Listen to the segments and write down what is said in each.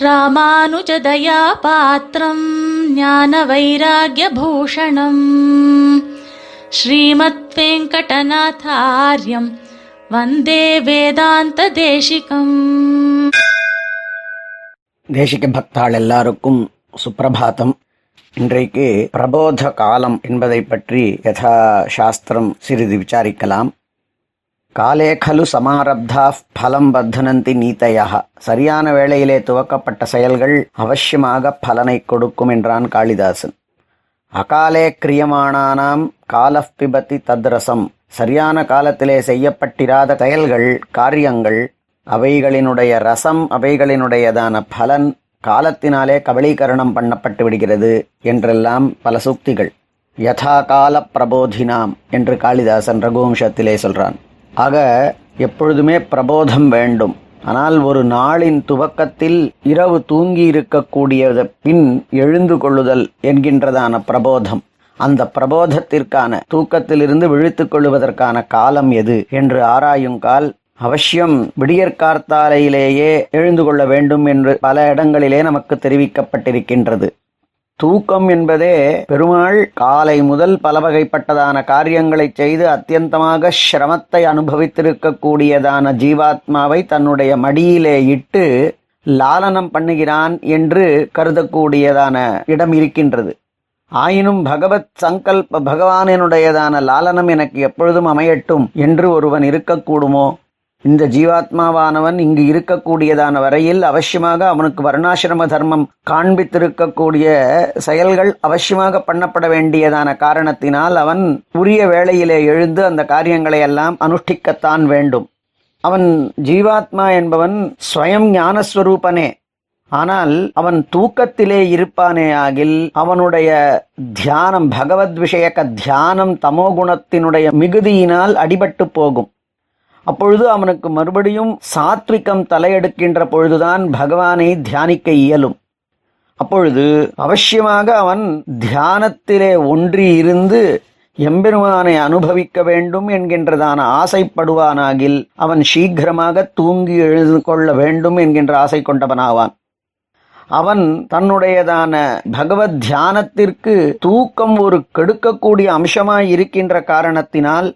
ராமானுஜதயா பாத்திரம் ஞான வைராகிய பூஷணம் ஸ்ரீமத் வெங்கடநாதாரியம் வந்தே வேதாந்த தேசிகம் தேசிக பக்தாள் எல்லாருக்கும் சுப்பிரபாதம் இன்றைக்கு பிரபோத காலம் என்பதை பற்றி யதா சாஸ்திரம் சிறிது விசாரிக்கலாம். காலே கலு சமாரப்தா பலம் பத்தனந்தி நீத்தையா சரியான வேளையிலே துவக்கப்பட்ட செயல்கள் அவசியமாக பலனை கொடுக்கும் என்றான் காளிதாசன். அகாலே கிரியமானானாம் கால பிபத்தி தத்ரசம். சரியான காலத்திலே செய்யப்பட்டிராத செயல்கள் காரியங்கள் அவைகளினுடைய ரசம் அவைகளினுடையதான பலன் காலத்தினாலே கபலீகரணம் பண்ணப்பட்டு விடுகிறது என்றெல்லாம் பல சூக்திகள். யதா கால பிரபோதினாம் என்று காளிதாசன் ரகுவம்சத்திலே சொல்றான். ஆக எப்பொழுதுமே பிரபோதம் வேண்டும். ஆனால் ஒரு நாளின் துவக்கத்தில் இரவு தூங்கி இருக்கக்கூடியத பின் எழுந்து கொள்ளுதல் என்கின்றதான பிரபோதம். அந்த பிரபோதத்திற்கான தூக்கத்திலிருந்து விழித்துக் கொள்வதற்கான காலம் எது என்று ஆராயுங்கால் அவசியம் விடியற்கார்த்தாலையிலேயே எழுந்து கொள்ள வேண்டும் என்று பல இடங்களிலே நமக்கு தெரிவிக்கப்பட்டிருக்கின்றது. தூக்கம் என்பதே பெருமாள் காலை முதல் பல வகைப்பட்டதான காரியங்களை செய்து அத்தியந்தமாக சிரமத்தை அனுபவித்திருக்கக்கூடியதான ஜீவாத்மாவை தன்னுடைய மடியிலே இட்டு லாலனம் பண்ணுகிறான் என்று கருதக்கூடியதான இடம் இருக்கின்றது. ஆயினும் பகவத் சங்கல்ப பகவானினுடையதான லாலனம் எனக்கு எப்பொழுதும் அமையட்டும் என்று ஒருவன் இருக்கக்கூடுமோ? இந்த ஜீவாத்மாவானவன் இங்கு இருக்கக்கூடியதான வரையில் அவசியமாக அவனுக்கு வர்ணாசிரம தர்மம் காண்பித்திருக்கக்கூடிய செயல்கள் அவசியமாக பண்ணப்பட வேண்டியதான காரணத்தினால் அவன் உரிய வேளையிலே எழுந்து அந்த காரியங்களை எல்லாம் அனுஷ்டிக்கத்தான் வேண்டும். அவன் ஜீவாத்மா என்பவன் ஸ்வயம் ஞானஸ்வரூபனே. ஆனால் அவன் தூக்கத்திலே இருப்பானே ஆகில் அவனுடைய தியானம் பகவத் விஷயக்க தியானம் தமோகுணத்தினுடைய மிகுதியினால் அடிபட்டு போகும். அப்பொழுது அவனுக்கு மறுபடியும் சாத்விகம் தலையெடுக்கின்ற பொழுதுதான் பகவானை தியானிக்க இயலும். அப்பொழுது அவசியமாக அவன் தியானத்திலே ஒன்றி இருந்து எம்பெருமானை அனுபவிக்க வேண்டும் என்கின்றதான ஆசைப்படுவானாகில் அவன் சீக்கிரமாக தூங்கி எழுந்து கொள்ள வேண்டும் என்கின்ற ஆசை கொண்டவனாவான். அவன் தன்னுடையதான பகவத் தியானத்திற்கு தூக்கம் ஒரு கெடுக்கக்கூடிய அம்சமாய் இருக்கின்ற காரணத்தினால்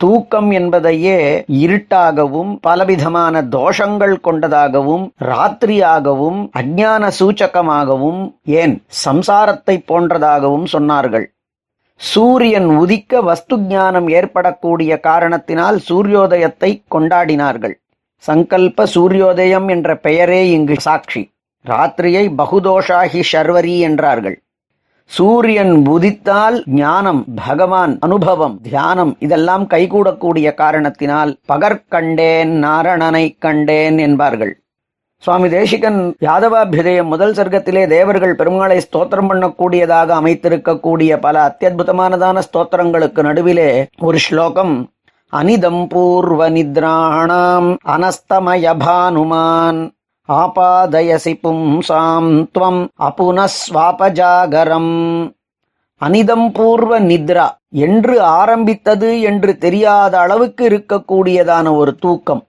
தூக்கம் என்பதையே இருட்டாகவும் பலவிதமான தோஷங்கள் கொண்டதாகவும் ராத்திரியாகவும் அஜான சூச்சகமாகவும் ஏன் சம்சாரத்தை போன்றதாகவும் சொன்னார்கள். சூரியன் உதிக்க வஸ்து ஞானம் ஏற்படக்கூடிய காரணத்தினால் சூரியோதயத்தை கொண்டாடினார்கள். சங்கல்ப சூரியோதயம் என்ற பெயரே இங்கு சாட்சி. ராத்திரியை பகுதோஷாகி ஷர்வரி என்றார்கள். சூரியன் உதித்தால் ஞானம் பகவான் அனுபவம் தியானம் இதெல்லாம் கைகூடக்கூடிய காரணத்தினால் பகற்கண்டேன் நாரணனை கண்டேன் என்பார்கள். சுவாமி தேசிகன் யாதவாபியுதயம் முதல் சர்க்கத்திலே தேவர்கள் பெருமாளை ஸ்தோத்திரம் பண்ணக்கூடியதாக அமைத்திருக்கக்கூடிய பல அத்தியுதமானதான ஸ்தோத்திரங்களுக்கு நடுவிலே ஒரு ஸ்லோகம் அனிதம் பூர்வ நித்ராணாம் அனஸ்தமய பானுமான் ஆபாதயசி பும்சாம் துவம் அபுனஸ்வாபஜாகரம். அனிதம் பூர்வ நித்ரா என்று ஆரம்பித்தது என்று தெரியாத அளவுக்கு இருக்கக்கூடியதான ஒரு தூக்கம்.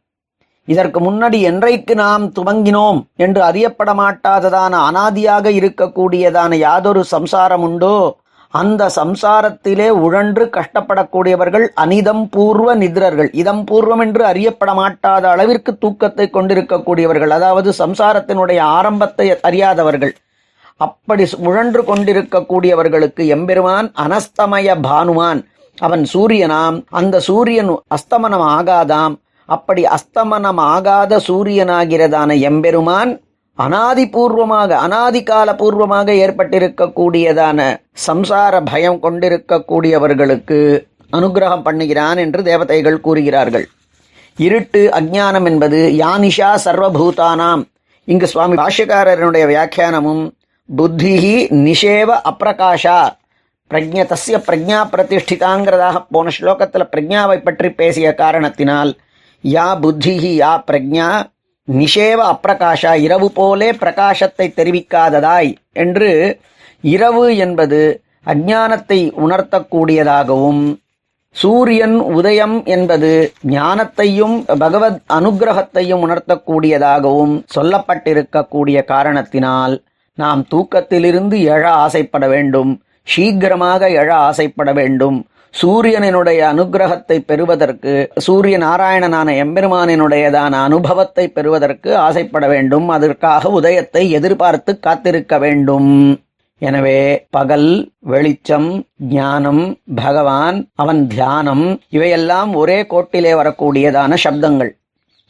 இதற்கு முன்னாடி என்றைக்கு நாம் துவங்கினோம் என்று அறியப்பட மாட்டாததான அனாதியாக இருக்கக்கூடியதான யாதொரு சம்சாரம் உண்டோ? அந்த சம்சாரத்திலே உழன்று கஷ்டப்படக்கூடியவர்கள் அனிதம் பூர்வ நிதிரர்கள். இதம் பூர்வம் என்று அறியப்பட மாட்டாத அளவிற்கு தூக்கத்தை கொண்டிருக்கக்கூடியவர்கள். அதாவது சம்சாரத்தினுடைய ஆரம்பத்தை அறியாதவர்கள். அப்படி உழன்று கொண்டிருக்கக்கூடியவர்களுக்கு எம்பெருமான் அனஸ்தமய பானுமான். அவன் சூரியனாம். அந்த சூரியன் அஸ்தமனம் ஆகாதாம் அப்படி அஸ்தமனம் ஆகாத சூரியனாகிறதான எம்பெருமான் அனாதிபூர்வமாக அனாதிகால அனாதி கால பூர்வமாக ஏற்பட்டிருக்கக்கூடியதான சம்சார பயம் கொண்டிருக்கக்கூடியவர்களுக்கு அனுகிரகம் பண்ணுகிறான் என்று தேவதைகள் கூறுகிறார்கள். இருட்டு அஜ்ஞானம் என்பது யானிஷா சர்வபூதானாம். இங்கு சுவாமி பாஷ்யக்காரனுடைய வியாக்கியானமும் புத்திஹி நிஷேவ அப்பிரகாஷா. பிரஜ தஸ்ய பிரஜா பிரதிஷ்டிதாங்கிறதாக போன ஸ்லோகத்தில் பிரஜாவை பற்றி பேசிய காரணத்தினால் யா புத்திஹி யா பிரஜா நிஷேவ அப்பிரகாஷா இரவு போலே பிரகாசத்தை தெரிவிக்காததாய் என்று இரவு என்பது அஜானத்தை உணர்த்தக்கூடியதாகவும் சூரியன் உதயம் என்பது ஞானத்தையும் பகவத் அனுக்கிரகத்தையும் உணர்த்தக்கூடியதாகவும் சொல்லப்பட்டிருக்கக்கூடிய காரணத்தினால் நாம் தூக்கத்திலிருந்து எழ ஆசைப்பட வேண்டும் சீக்கிரமாக எழ ஆசைப்பட வேண்டும். சூரியனினுடைய அனுகிரகத்தை பெறுவதற்கு சூரிய நாராயணனான எம்பெருமானினுடையதான அனுபவத்தை பெறுவதற்கு ஆசைப்பட வேண்டும். அதற்காக உதயத்தை எதிர்பார்த்து காத்திருக்க வேண்டும். எனவே பகல் வெளிச்சம் ஞானம் பகவான் அவன் தியானம் இவையெல்லாம் ஒரே கோட்டிலே வரக்கூடியதான சப்தங்கள்.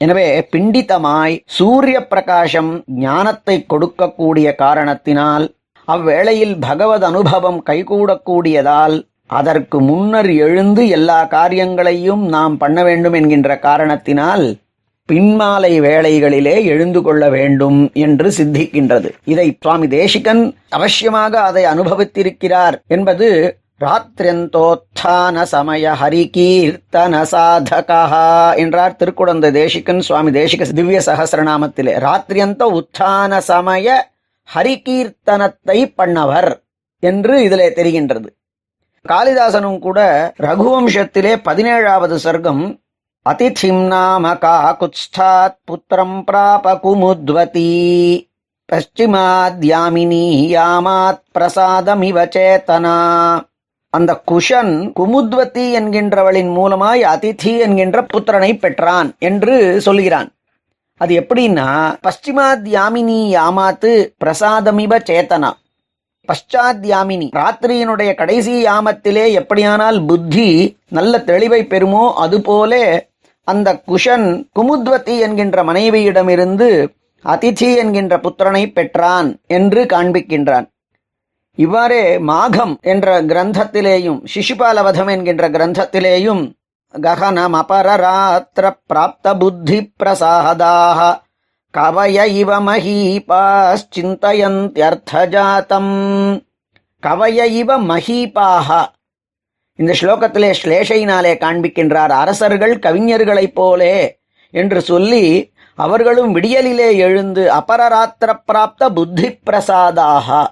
எனவே பிண்டிதமாய் சூரிய பிரகாசம் ஞானத்தை கொடுக்கக்கூடிய காரணத்தினால் அவ்வேளையில் பகவத் அனுபவம் கைகூடக்கூடியதால் அதற்கு முன்னர் எழுந்து எல்லா காரியங்களையும் நாம் பண்ண வேண்டும் என்கின்ற காரணத்தினால் பின்மாலை வேளைகளிலே எழுந்து கொள்ள வேண்டும் என்று சித்திக்கின்றது. இதை சுவாமி தேசிகன் அவசியமாக அதை அனுபவித்திருக்கிறார் என்பது ராத்திரியந்தோத்தான சமய ஹரி கீர்த்தன சாதகா என்றார் திருக்குடந்த தேசிகன் சுவாமி தேசிக திவ்ய சகசிரநாமத்திலே. ராத்திரியந்த உத்தான சமய ஹரிகீர்த்தனத்தை பண்ணவர் என்று இதிலே தெரிகின்றது. காளிதாசனும் கூட ரகுவம்சத்திலே பதினேழாவது சர்க்கம் அதிதிம் நாம காகுத்ஸ்தாத் புத்திரம் பிராப குமுத்வதி பஷ்டிமாத்யாமினி யாமாத் பிரசாதமிவ சேத்தனா. அந்த குஷன் குமுத்வதி என்கின்றவளின் மூலமாய் அதிதி என்கின்ற புத்திரனை பெற்றான் என்று சொல்கிறான். அது எப்படின்னா பஷ்டிமாத் யாமினி யாமாத்து பிரசாதமிப சேத்தனா. பஷ்சாத்யாமினி. ராத்திரியினுடைய கடைசி யாமத்திலே எப்படியானால் புத்தி நல்ல தெளிவை பெறுமோ அதுபோல அந்த குஷன் குமுத்வதி என்கின்ற மனைவியிடமிருந்து அதிதி என்கின்ற புத்திரனை பெற்றான் என்று காண்பிக்கின்றான். இவ்வாறே மாகம் என்ற கிரந்தத்திலேயும் சிசுபாலவதம் என்கின்ற கிரந்தத்திலேயும் ககனம் அபரராத்திர பிராப்த புத்தி பிரசாதாக கவய இவ மகீபாச்சிந்தயந்தியர்த்தஜாத்தம் கவய இவ மகீபாக இந்த ஸ்லோகத்திலே ஸ்லேஷையினாலே காண்பிக்கின்றார் அரசர்கள் கவிஞர்களைப் போலே என்று சொல்லி அவர்களும் விடியலிலே எழுந்து அபரராத்திர பிராப்த புத்தி பிரசாதாக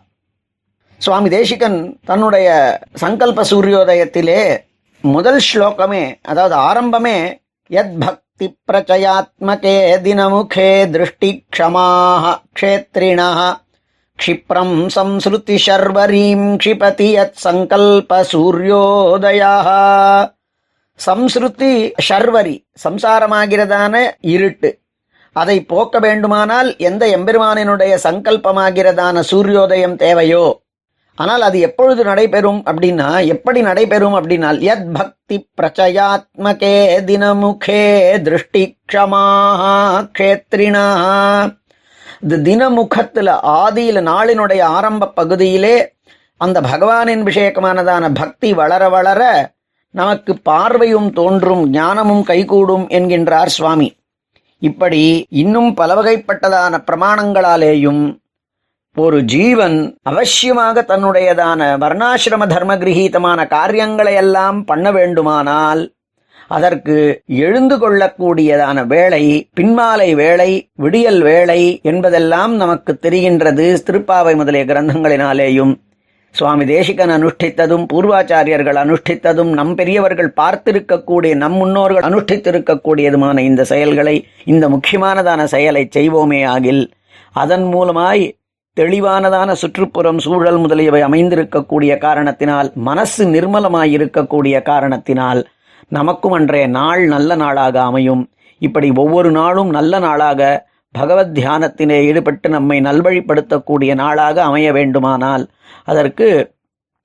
சுவாமி தேசிகன் தன்னுடைய சங்கல்ப சூரியோதயத்திலே முதல் ஸ்லோகமே அதாவது ஆரம்பமே யத் பக் பிரச்சயாத்மகே தினமுகே திருஷ்டி க்ஷமாக க்ஷேத்ரிணः क्षिप्रम् संसृति शर्वरीम् क्षिपति यत् சங்கல்ப சூரியோதயா சம்ஸ்ருதி ஷர்வரி சம்சாரமாகிறதான இருட்டு அதை போக்க வேண்டுமானால் எந்த எம்பெருமானினுடைய சங்கல்பமாகிறதான சூரியோதயம் தேவையோ ஆனால் அது எப்பொழுது நடைபெறும் அப்படின்னா எப்படி நடைபெறும் அப்படின்னால் யத் பக்தி பிரச்சயாத்மகே தினமுகே திருஷ்டி க்ஷமா க்ஷேத்ரிணா. இது தினமுகத்துல ஆதியில நாளினுடைய ஆரம்ப பகுதியிலே அந்த பகவானின் விஷயக்கமானதான பக்தி வளர வளர நமக்கு பார்வையும் தோன்றும் ஞானமும் கைகூடும் என்கின்றார் சுவாமி. இப்படி இன்னும் பல வகைப்பட்டதான பிரமாணங்களாலேயும் ஒரு ஜீவன் அவசியமாக தன்னுடையதான வர்ணாசிரம தர்ம கிரகீதமான காரியங்களை எல்லாம் பண்ண வேண்டுமானால் அதற்கு எழுந்து கொள்ளக்கூடியதான வேளை பின்மாலை வேளை விடியல் வேளை என்பதெல்லாம் நமக்கு தெரிகின்றது திருப்பாவை முதலிய கிரந்தங்களினாலேயும். சுவாமி தேசிகன் அனுஷ்டித்ததும் பூர்வாச்சாரியர்கள் அனுஷ்டித்ததும் நம் பெரியவர்கள் பார்த்திருக்கக்கூடிய நம் முன்னோர்கள் அனுஷ்டித்திருக்கக்கூடியதுமான இந்த செயல்களை இந்த முக்கியமானதான செயலை செய்வோமே ஆகில் அதன் மூலமாய் தெளிவானதான சுற்றுப்புறம் சூழல் முதலியவை அமைந்திருக்கக்கூடிய காரணத்தினால் மனசு நிர்மலமாயிருக்கக்கூடிய காரணத்தினால் நமக்கும் அன்றைய நாள் நல்ல நாளாக அமையும். இப்படி ஒவ்வொரு நாளும் நல்ல நாளாக பகவத் தியானத்திலே ஈடுபட்டு நம்மை நல்வழிப்படுத்தக்கூடிய நாளாக அமைய வேண்டுமானால் அதற்கு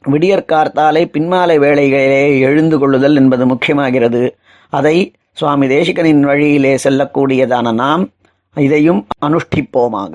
விடியற்கார்த்தாலை பின்மாலை வேளைகளிலே எழுந்து கொள்ளுதல் என்பது முக்கியமாகிறது. அதை சுவாமி தேசிகனின் வழியிலே செல்லக்கூடியதான நாம் இதையும் அனுஷ்டிப்போமாக.